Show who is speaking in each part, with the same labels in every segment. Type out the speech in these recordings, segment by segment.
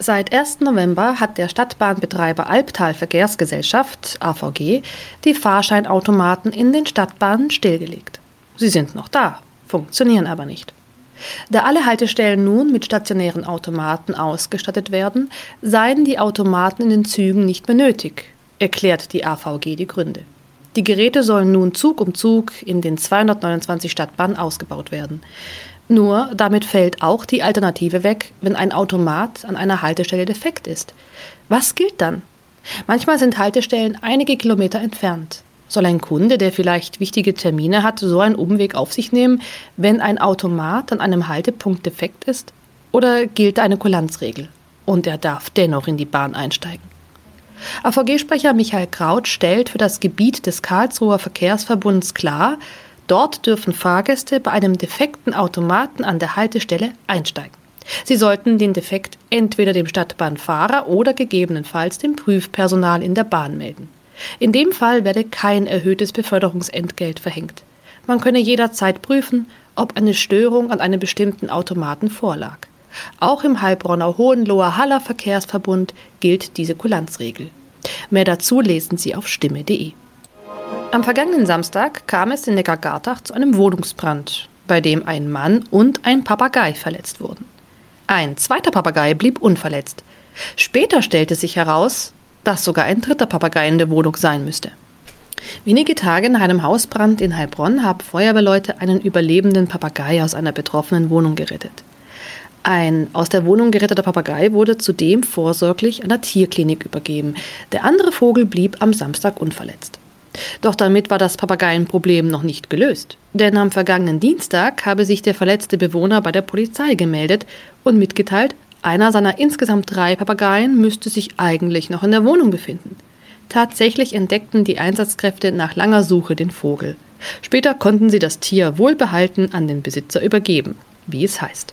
Speaker 1: Seit 1. November hat der Stadtbahnbetreiber Albtal Verkehrsgesellschaft AVG die Fahrscheinautomaten in den Stadtbahnen stillgelegt. Sie sind noch da, funktionieren aber nicht. Da alle Haltestellen nun mit stationären Automaten ausgestattet werden, seien die Automaten in den Zügen nicht mehr nötig, erklärt die AVG die Gründe. Die Geräte sollen nun Zug um Zug in den 229 Stadtbahnen ausgebaut werden. Nur damit fällt auch die Alternative weg, wenn ein Automat an einer Haltestelle defekt ist. Was gilt dann? Manchmal sind Haltestellen einige Kilometer entfernt. Soll ein Kunde, der vielleicht wichtige Termine hat, so einen Umweg auf sich nehmen, wenn ein Automat an einem Haltepunkt defekt ist? Oder gilt eine Kulanzregel und er darf dennoch in die Bahn einsteigen? AVG-Sprecher Michael Kraut stellt für das Gebiet des Karlsruher Verkehrsverbunds klar, Dort dürfen Fahrgäste bei einem defekten Automaten an der Haltestelle einsteigen. Sie sollten den Defekt entweder dem Stadtbahnfahrer oder gegebenenfalls dem Prüfpersonal in der Bahn melden. In dem Fall werde kein erhöhtes Beförderungsentgelt verhängt. Man könne jederzeit prüfen, ob eine Störung an einem bestimmten Automaten vorlag. Auch im Heilbronner Hohenloher Haller Verkehrsverbund gilt diese Kulanzregel. Mehr dazu lesen Sie auf stimme.de. Am vergangenen Samstag kam es in Neckargartach zu einem Wohnungsbrand, bei dem ein Mann und ein Papagei verletzt wurden. Ein zweiter Papagei blieb unverletzt. Später stellte sich heraus, dass sogar ein dritter Papagei in der Wohnung sein müsste. Wenige Tage nach einem Hausbrand in Heilbronn haben Feuerwehrleute einen überlebenden Papagei aus einer betroffenen Wohnung gerettet. Ein aus der Wohnung geretteter Papagei wurde zudem vorsorglich einer Tierklinik übergeben. Der andere Vogel blieb am Samstag unverletzt. Doch damit war das Papageienproblem noch nicht gelöst. Denn am vergangenen Dienstag habe sich der verletzte Bewohner bei der Polizei gemeldet und mitgeteilt, einer seiner insgesamt drei Papageien müsste sich eigentlich noch in der Wohnung befinden. Tatsächlich entdeckten die Einsatzkräfte nach langer Suche den Vogel. Später konnten sie das Tier wohlbehalten an den Besitzer übergeben, wie es heißt.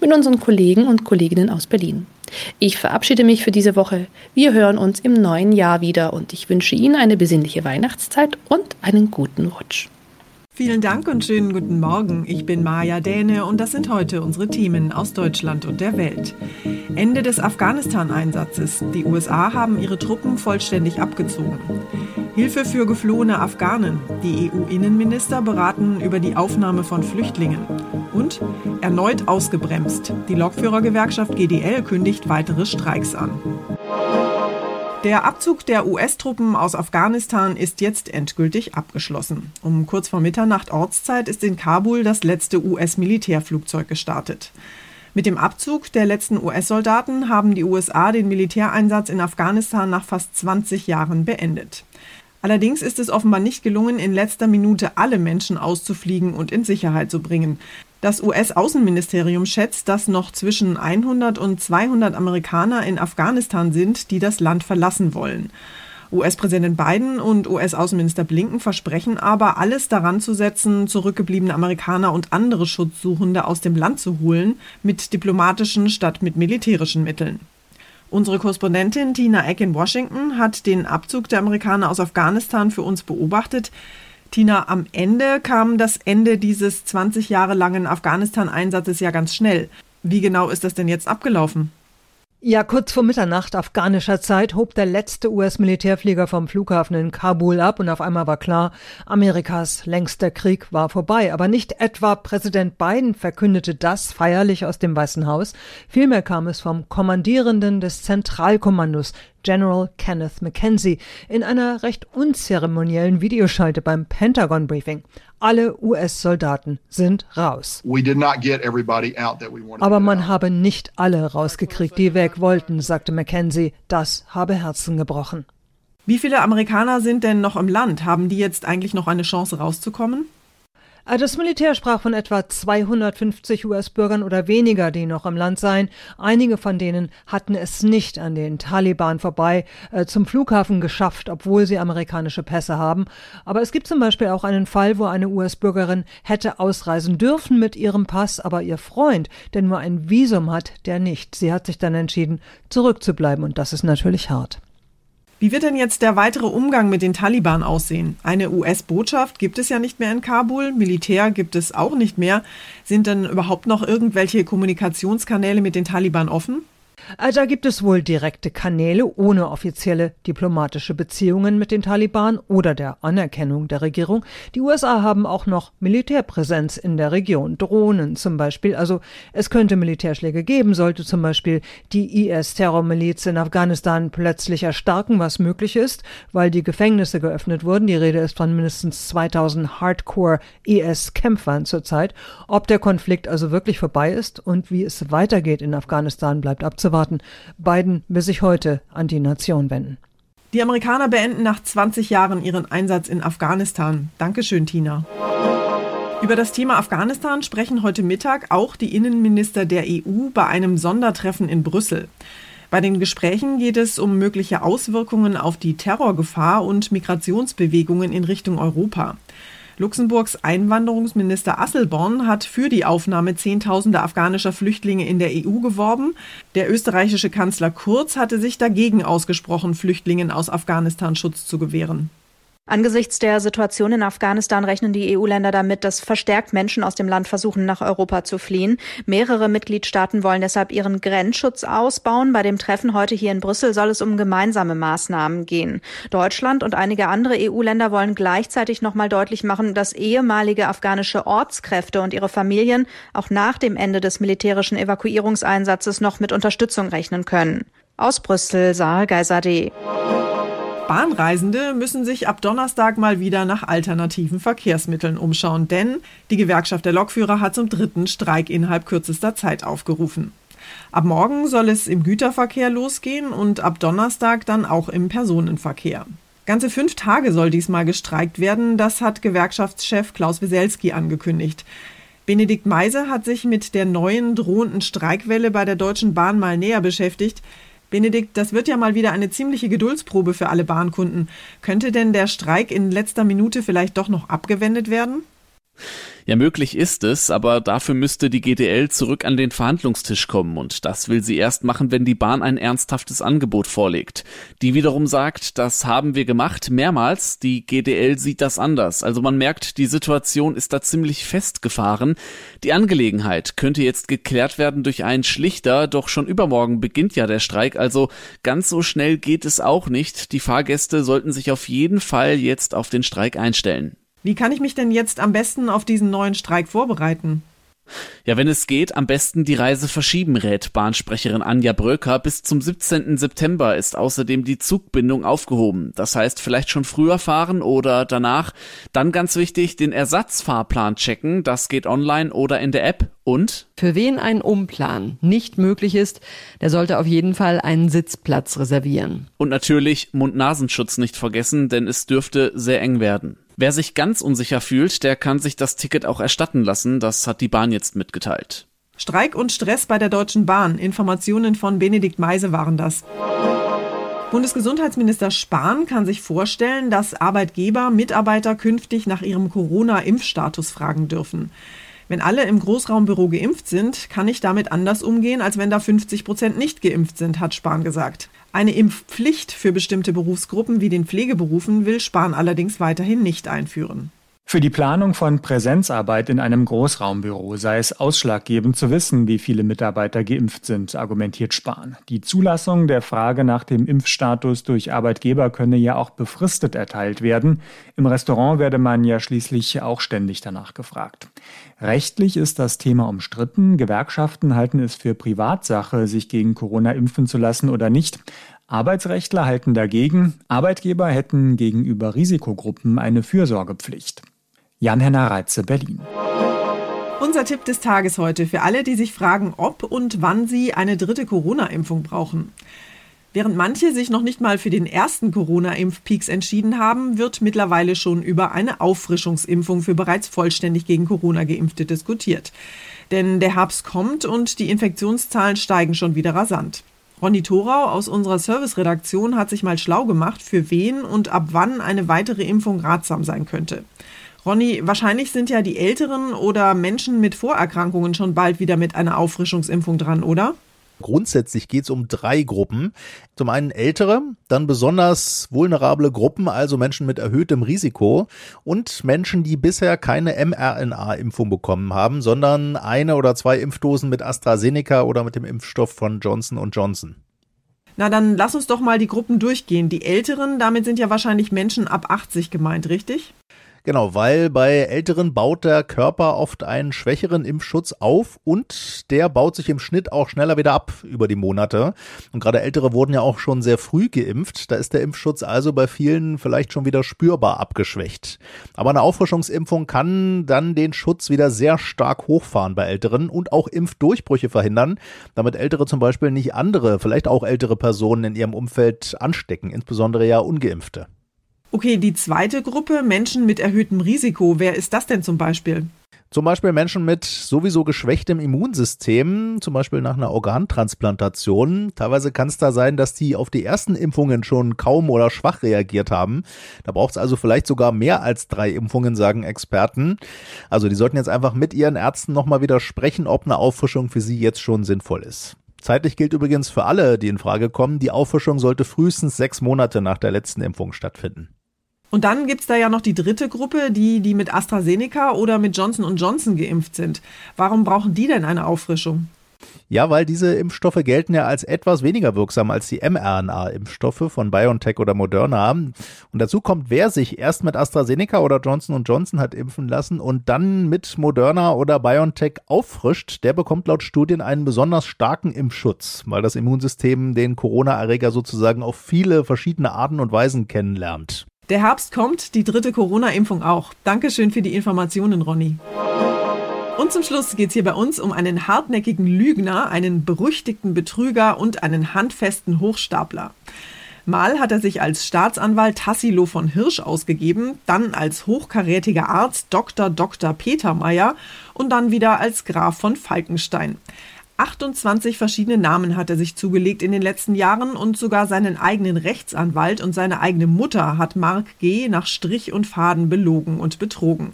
Speaker 1: mit unseren Kollegen und Kolleginnen aus Berlin. Ich verabschiede mich für diese Woche. Wir hören uns im neuen Jahr wieder und ich wünsche Ihnen eine besinnliche Weihnachtszeit und einen guten Rutsch.
Speaker 2: Vielen Dank und schönen guten Morgen. Ich bin Maja Däne und das sind heute unsere Themen aus Deutschland und der Welt. Ende des Afghanistan-Einsatzes. Die USA haben ihre Truppen vollständig abgezogen. Hilfe für geflohene Afghanen. Die EU-Innenminister beraten über die Aufnahme von Flüchtlingen. Und erneut ausgebremst. Die Lokführergewerkschaft GDL kündigt weitere Streiks an. Der Abzug der US-Truppen aus Afghanistan ist jetzt endgültig abgeschlossen. Um kurz vor Mitternacht Ortszeit ist in Kabul das letzte US-Militärflugzeug gestartet. Mit dem Abzug der letzten US-Soldaten haben die USA den Militäreinsatz in Afghanistan nach fast 20 Jahren beendet. Allerdings ist es offenbar nicht gelungen, in letzter Minute alle Menschen auszufliegen und in Sicherheit zu bringen. Das US-Außenministerium schätzt, dass noch zwischen 100 und 200 Amerikaner in Afghanistan sind, die das Land verlassen wollen. US-Präsident Biden und US-Außenminister Blinken versprechen aber, alles daran zu setzen, zurückgebliebene Amerikaner und andere Schutzsuchende aus dem Land zu holen, mit diplomatischen statt mit militärischen Mitteln. Unsere Korrespondentin Tina Eck in Washington hat den Abzug der Amerikaner aus Afghanistan für uns beobachtet. Tina, am Ende kam das Ende dieses 20 Jahre langen Afghanistan-Einsatzes ja ganz schnell. Wie genau ist das denn jetzt abgelaufen?
Speaker 3: Ja, kurz vor Mitternacht afghanischer Zeit hob der letzte US-Militärflieger vom Flughafen in Kabul ab und auf einmal war klar, Amerikas längster Krieg war vorbei. Aber nicht etwa Präsident Biden verkündete das feierlich aus dem Weißen Haus. Vielmehr kam es vom Kommandierenden des Zentralkommandos, General Kenneth McKenzie in einer recht unzeremoniellen Videoschalte beim Pentagon Briefing. Alle US-Soldaten sind raus. Aber man habe nicht alle rausgekriegt, die weg wollten, sagte McKenzie. Das habe Herzen gebrochen.
Speaker 2: Wie viele Amerikaner sind denn noch im Land? Haben die jetzt eigentlich noch eine Chance rauszukommen?
Speaker 3: Äh, das Militär sprach von etwa 250 US-Bürgern oder weniger, die noch im Land seien. Einige von denen hatten es nicht an den Taliban vorbei äh, zum Flughafen geschafft, obwohl sie amerikanische Pässe haben. Aber es gibt zum Beispiel auch einen Fall, wo eine US-Bürgerin hätte ausreisen dürfen mit ihrem Pass, aber ihr Freund, der nur ein Visum hat, der nicht. Sie hat sich dann entschieden, zurückzubleiben und das ist natürlich hart.
Speaker 2: Wie wird denn jetzt der weitere Umgang mit den Taliban aussehen? Eine US-Botschaft gibt es ja nicht mehr in Kabul, Militär gibt es auch nicht mehr. Sind denn überhaupt noch irgendwelche Kommunikationskanäle mit den Taliban offen?
Speaker 3: Da gibt es wohl direkte Kanäle ohne offizielle diplomatische Beziehungen mit den Taliban oder der Anerkennung der Regierung. Die USA haben auch noch Militärpräsenz in der Region, Drohnen zum Beispiel. Also es könnte Militärschläge geben, sollte zum Beispiel die IS-Terrormiliz in Afghanistan plötzlich erstarken, was möglich ist, weil die Gefängnisse geöffnet wurden. Die Rede ist von mindestens 2000 Hardcore-IS-Kämpfern zurzeit. Ob der Konflikt also wirklich vorbei ist und wie es weitergeht in Afghanistan, bleibt abzuwarten abzuwarten. Biden will sich heute an die Nation wenden.
Speaker 2: Die Amerikaner beenden nach 20 Jahren ihren Einsatz in Afghanistan. Dankeschön, Tina. Über das Thema Afghanistan sprechen heute Mittag auch die Innenminister der EU bei einem Sondertreffen in Brüssel. Bei den Gesprächen geht es um mögliche Auswirkungen auf die Terrorgefahr und Migrationsbewegungen in Richtung Europa. Luxemburgs Einwanderungsminister Asselborn hat für die Aufnahme Zehntausender afghanischer Flüchtlinge in der EU geworben. Der österreichische Kanzler Kurz hatte sich dagegen ausgesprochen, Flüchtlingen aus Afghanistan Schutz zu gewähren.
Speaker 4: Angesichts der Situation in Afghanistan rechnen die EU-Länder damit, dass verstärkt Menschen aus dem Land versuchen, nach Europa zu fliehen. Mehrere Mitgliedstaaten wollen deshalb ihren Grenzschutz ausbauen. Bei dem Treffen heute hier in Brüssel soll es um gemeinsame Maßnahmen gehen. Deutschland und einige andere EU-Länder wollen gleichzeitig nochmal deutlich machen, dass ehemalige afghanische Ortskräfte und ihre Familien auch nach dem Ende des militärischen Evakuierungseinsatzes noch mit Unterstützung rechnen können. Aus Brüssel, Saal Geiserde.
Speaker 2: Bahnreisende müssen sich ab Donnerstag mal wieder nach alternativen Verkehrsmitteln umschauen, denn die Gewerkschaft der Lokführer hat zum dritten Streik innerhalb kürzester Zeit aufgerufen. Ab morgen soll es im Güterverkehr losgehen und ab Donnerstag dann auch im Personenverkehr. Ganze fünf Tage soll diesmal gestreikt werden, das hat Gewerkschaftschef Klaus Weselski angekündigt. Benedikt Meise hat sich mit der neuen drohenden Streikwelle bei der Deutschen Bahn mal näher beschäftigt. Benedikt, das wird ja mal wieder eine ziemliche Geduldsprobe für alle Bahnkunden. Könnte denn der Streik in letzter Minute vielleicht doch noch abgewendet werden?
Speaker 5: Ja, möglich ist es, aber dafür müsste die GDL zurück an den Verhandlungstisch kommen und das will sie erst machen, wenn die Bahn ein ernsthaftes Angebot vorlegt. Die wiederum sagt, das haben wir gemacht, mehrmals, die GDL sieht das anders. Also man merkt, die Situation ist da ziemlich festgefahren. Die Angelegenheit könnte jetzt geklärt werden durch einen Schlichter, doch schon übermorgen beginnt ja der Streik, also ganz so schnell geht es auch nicht. Die Fahrgäste sollten sich auf jeden Fall jetzt auf den Streik einstellen.
Speaker 2: Wie kann ich mich denn jetzt am besten auf diesen neuen Streik vorbereiten?
Speaker 5: Ja, wenn es geht, am besten die Reise verschieben, rät Bahnsprecherin Anja Bröker. Bis zum 17. September ist außerdem die Zugbindung aufgehoben. Das heißt, vielleicht schon früher fahren oder danach. Dann ganz wichtig, den Ersatzfahrplan checken. Das geht online oder in der App. Und?
Speaker 6: Für wen ein Umplan nicht möglich ist, der sollte auf jeden Fall einen Sitzplatz reservieren.
Speaker 5: Und natürlich Mund-Nasenschutz nicht vergessen, denn es dürfte sehr eng werden. Wer sich ganz unsicher fühlt, der kann sich das Ticket auch erstatten lassen. Das hat die Bahn jetzt mitgeteilt.
Speaker 2: Streik und Stress bei der Deutschen Bahn. Informationen von Benedikt Meise waren das. Bundesgesundheitsminister Spahn kann sich vorstellen, dass Arbeitgeber Mitarbeiter künftig nach ihrem Corona-Impfstatus fragen dürfen. Wenn alle im Großraumbüro geimpft sind, kann ich damit anders umgehen, als wenn da 50 Prozent nicht geimpft sind, hat Spahn gesagt. Eine Impfpflicht für bestimmte Berufsgruppen wie den Pflegeberufen will Spahn allerdings weiterhin nicht einführen.
Speaker 7: Für die Planung von Präsenzarbeit in einem Großraumbüro sei es ausschlaggebend zu wissen, wie viele Mitarbeiter geimpft sind, argumentiert Spahn. Die Zulassung der Frage nach dem Impfstatus durch Arbeitgeber könne ja auch befristet erteilt werden. Im Restaurant werde man ja schließlich auch ständig danach gefragt. Rechtlich ist das Thema umstritten. Gewerkschaften halten es für Privatsache, sich gegen Corona impfen zu lassen oder nicht. Arbeitsrechtler halten dagegen, Arbeitgeber hätten gegenüber Risikogruppen eine Fürsorgepflicht. Jan-Henner Reitze, Berlin.
Speaker 2: Unser Tipp des Tages heute für alle, die sich fragen, ob und wann sie eine dritte Corona-Impfung brauchen. Während manche sich noch nicht mal für den ersten Corona-Impfpeaks entschieden haben, wird mittlerweile schon über eine Auffrischungsimpfung für bereits vollständig gegen Corona geimpfte diskutiert. Denn der Herbst kommt und die Infektionszahlen steigen schon wieder rasant. Ronny Thorau aus unserer Serviceredaktion hat sich mal schlau gemacht, für wen und ab wann eine weitere Impfung ratsam sein könnte. Ronny, wahrscheinlich sind ja die Älteren oder Menschen mit Vorerkrankungen schon bald wieder mit einer Auffrischungsimpfung dran, oder?
Speaker 8: Grundsätzlich geht es um drei Gruppen. Zum einen ältere, dann besonders vulnerable Gruppen, also Menschen mit erhöhtem Risiko und Menschen, die bisher keine mRNA-Impfung bekommen haben, sondern eine oder zwei Impfdosen mit AstraZeneca oder mit dem Impfstoff von Johnson Johnson.
Speaker 2: Na, dann lass uns doch mal die Gruppen durchgehen. Die Älteren, damit sind ja wahrscheinlich Menschen ab 80 gemeint, richtig?
Speaker 8: Genau, weil bei Älteren baut der Körper oft einen schwächeren Impfschutz auf und der baut sich im Schnitt auch schneller wieder ab über die Monate. Und gerade Ältere wurden ja auch schon sehr früh geimpft. Da ist der Impfschutz also bei vielen vielleicht schon wieder spürbar abgeschwächt. Aber eine Auffrischungsimpfung kann dann den Schutz wieder sehr stark hochfahren bei Älteren und auch Impfdurchbrüche verhindern, damit Ältere zum Beispiel nicht andere, vielleicht auch ältere Personen in ihrem Umfeld anstecken, insbesondere ja ungeimpfte.
Speaker 2: Okay, die zweite Gruppe, Menschen mit erhöhtem Risiko, wer ist das denn zum Beispiel?
Speaker 8: Zum Beispiel Menschen mit sowieso geschwächtem Immunsystem, zum Beispiel nach einer Organtransplantation. Teilweise kann es da sein, dass die auf die ersten Impfungen schon kaum oder schwach reagiert haben. Da braucht es also vielleicht sogar mehr als drei Impfungen, sagen Experten. Also die sollten jetzt einfach mit ihren Ärzten nochmal wieder sprechen, ob eine Auffrischung für sie jetzt schon sinnvoll ist. Zeitlich gilt übrigens für alle, die in Frage kommen, die Auffrischung sollte frühestens sechs Monate nach der letzten Impfung stattfinden.
Speaker 2: Und dann gibt's da ja noch die dritte Gruppe, die, die mit AstraZeneca oder mit Johnson Johnson geimpft sind. Warum brauchen die denn eine Auffrischung?
Speaker 8: Ja, weil diese Impfstoffe gelten ja als etwas weniger wirksam als die mRNA-Impfstoffe von BioNTech oder Moderna. Und dazu kommt, wer sich erst mit AstraZeneca oder Johnson Johnson hat impfen lassen und dann mit Moderna oder BioNTech auffrischt, der bekommt laut Studien einen besonders starken Impfschutz, weil das Immunsystem den Corona-Erreger sozusagen auf viele verschiedene Arten und Weisen kennenlernt.
Speaker 2: Der Herbst kommt, die dritte Corona-Impfung auch. Dankeschön für die Informationen, Ronny. Und zum Schluss geht es hier bei uns um einen hartnäckigen Lügner, einen berüchtigten Betrüger und einen handfesten Hochstapler. Mal hat er sich als Staatsanwalt Tassilo von Hirsch ausgegeben, dann als hochkarätiger Arzt Dr. Dr. Peter Meyer und dann wieder als Graf von Falkenstein. 28 verschiedene Namen hat er sich zugelegt in den letzten Jahren und sogar seinen eigenen Rechtsanwalt und seine eigene Mutter hat Mark G. nach Strich und Faden belogen und betrogen.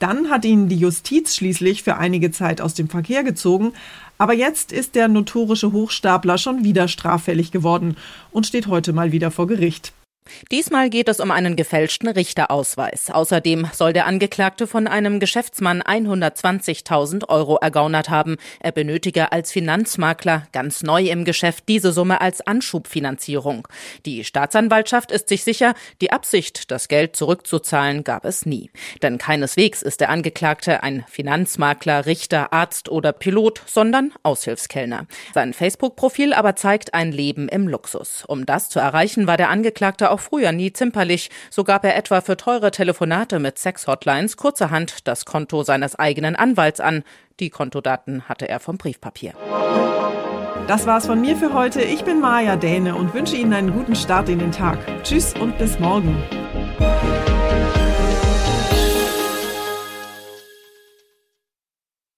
Speaker 2: Dann hat ihn die Justiz schließlich für einige Zeit aus dem Verkehr gezogen, aber jetzt ist der notorische Hochstapler schon wieder straffällig geworden und steht heute mal wieder vor Gericht.
Speaker 9: Diesmal geht es um einen gefälschten Richterausweis. Außerdem soll der Angeklagte von einem Geschäftsmann 120.000 Euro ergaunert haben. Er benötige als Finanzmakler ganz neu im Geschäft diese Summe als Anschubfinanzierung. Die Staatsanwaltschaft ist sich sicher, die Absicht, das Geld zurückzuzahlen, gab es nie. Denn keineswegs ist der Angeklagte ein Finanzmakler, Richter, Arzt oder Pilot, sondern Aushilfskellner. Sein Facebook-Profil aber zeigt ein Leben im Luxus. Um das zu erreichen, war der Angeklagte auch früher nie zimperlich. So gab er etwa für teure Telefonate mit Sex-Hotlines kurzerhand das Konto seines eigenen Anwalts an. Die Kontodaten hatte er vom Briefpapier.
Speaker 2: Das war's von mir für heute. Ich bin Maja Däne und wünsche Ihnen einen guten Start in den Tag. Tschüss und bis morgen.